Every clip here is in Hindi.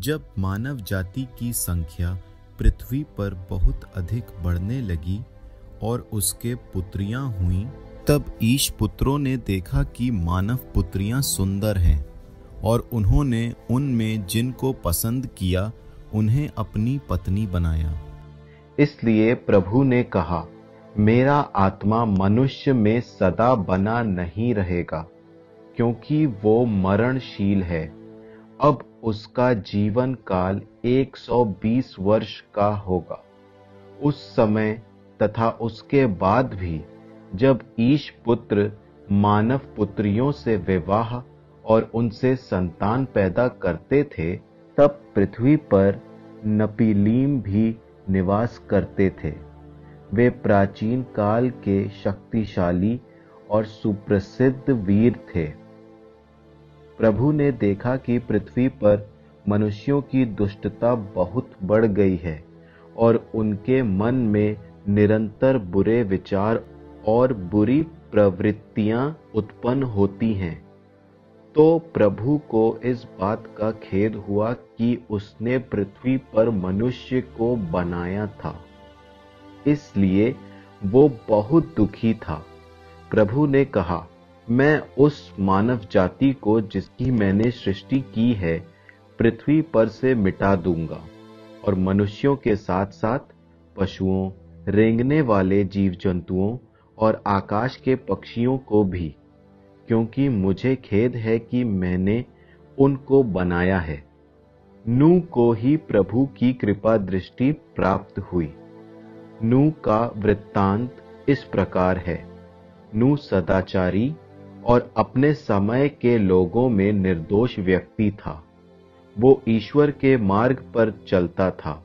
जब मानव जाति की संख्या पृथ्वी पर बहुत अधिक बढ़ने लगी और उसके पुत्रियाँ हुईं, तब ईश पुत्रों ने देखा कि मानव पुत्रियाँ सुंदर हैं और उन्होंने उनमें जिनको पसंद किया, उन्हें अपनी पत्नी बनाया। इसलिए प्रभु ने कहा, मेरा आत्मा मनुष्य में सदा बना नहीं रहेगा, क्योंकि वो मरणशील है। अब उसका जीवन काल 120 वर्ष का होगा। उस समय तथा उसके बाद भी जब ईश पुत्र मानव पुत्रियों से विवाह और उनसे संतान पैदा करते थे, तब पृथ्वी पर नपीलीम भी निवास करते थे। वे प्राचीन काल के शक्तिशाली और सुप्रसिद्ध वीर थे। प्रभु ने देखा कि पृथ्वी पर मनुष्यों की दुष्टता बहुत बढ़ गई है और उनके मन में निरंतर बुरे विचार और बुरी प्रवृत्तियाँ उत्पन्न होती हैं। तो प्रभु को इस बात का खेद हुआ कि उसने पृथ्वी पर मनुष्य को बनाया था। इसलिए वो बहुत दुखी था। प्रभु ने कहा मैं उस मानव जाति को जिसकी मैंने सृष्टि की है, पृथ्वी पर से मिटा दूँगा और मनुष्यों के साथ साथ पशुओं, रेंगने वाले जीव जंतुओं और आकाश के पक्षियों को भी, क्योंकि मुझे खेद है कि मैंने उनको बनाया है। नू को ही प्रभु की कृपा दृष्टि प्राप्त हुई। नू का वृत्तांत इस प्रकार है। नू सदाचारी और अपने समय के लोगों में निर्दोष व्यक्ति था। वो ईश्वर के मार्ग पर चलता था।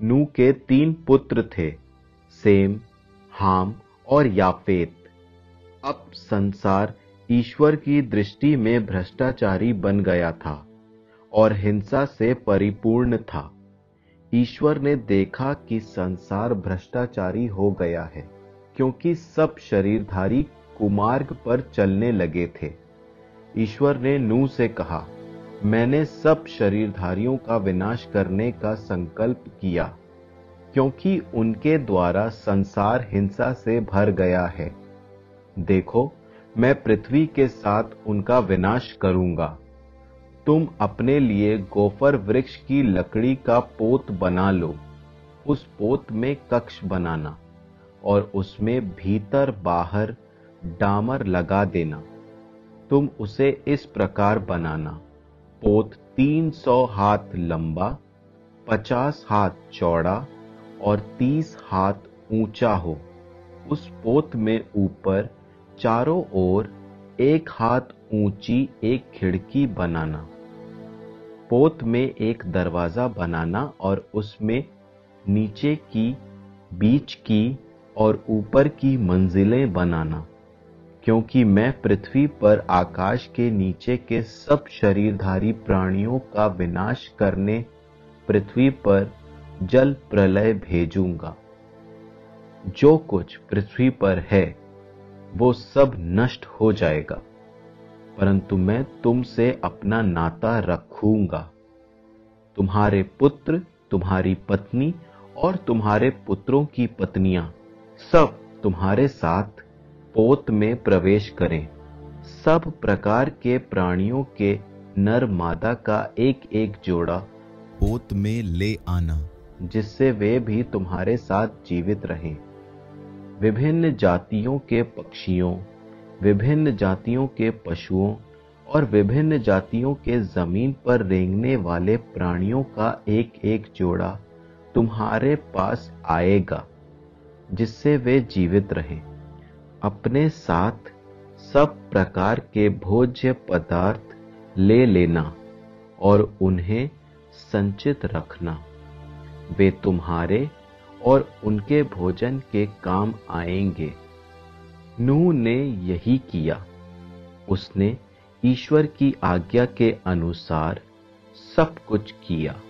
नू के तीन पुत्र थे, सेम, हाम और याफेत। अब संसार ईश्वर की दृष्टि में भ्रष्टाचारी बन गया था और हिंसा से परिपूर्ण था। ईश्वर ने देखा कि संसार भ्रष्टाचारी हो गया है, क्योंकि सब शरीरधारी कुमार्ग पर चलने लगे थे। ईश्वर ने नू से कहा, मैंने सब शरीरधारियों का विनाश करने का संकल्प किया, क्योंकि उनके द्वारा संसार हिंसा से भर गया है। देखो, मैं पृथ्वी के साथ उनका विनाश करूँगा। तुम अपने लिए गोफर वृक्ष की लकड़ी का पोत बना लो, उस पोत में कक्ष बनाना, और उसमें भीतर बाहर डामर लगा देना। तुम उसे इस प्रकार बनाना। पोत तीन सौ हाथ लंबा, पचास हाथ चौड़ा और तीस हाथ ऊँचा हो। उस पोत में ऊपर चारों ओर एक हाथ ऊँची एक खिड़की बनाना। पोत में एक दरवाज़ा बनाना और उसमें नीचे की, बीच की और ऊपर की मंजिलें बनाना। क्योंकि मैं पृथ्वी पर आकाश के नीचे के सब शरीरधारी प्राणियों का विनाश करने पृथ्वी पर जल प्रलय भेजूँगा। जो कुछ पृथ्वी पर है, वो सब नष्ट हो जाएगा। परंतु मैं तुमसे अपना नाता रखूँगा। तुम्हारे पुत्र, तुम्हारी पत्नी और तुम्हारे पुत्रों की पत्नियाँ सब तुम्हारे साथ पोत में प्रवेश करें। सब प्रकार के प्राणियों के नर मादा का एक एक जोड़ा। पोत में ले आना। जिससे वे भी तुम्हारे साथ जीवित रहें। विभिन्न जातियों के पक्षियों विभिन्न जातियों के पशुओं और विभिन्न जातियों के ज़मीन पर रेंगने वाले प्राणियों का एक एक जोड़ा तुम्हारे पास आएगा जिससे वे जीवित रहें। अपने साथ सब प्रकार के भोज्य पदार्थ ले लेना और उन्हें संचित रखना। वे तुम्हारे और उनके भोजन के काम आएँगे। नूह ने यही किया। उसने ईश्वर की आज्ञा के अनुसार सब कुछ किया।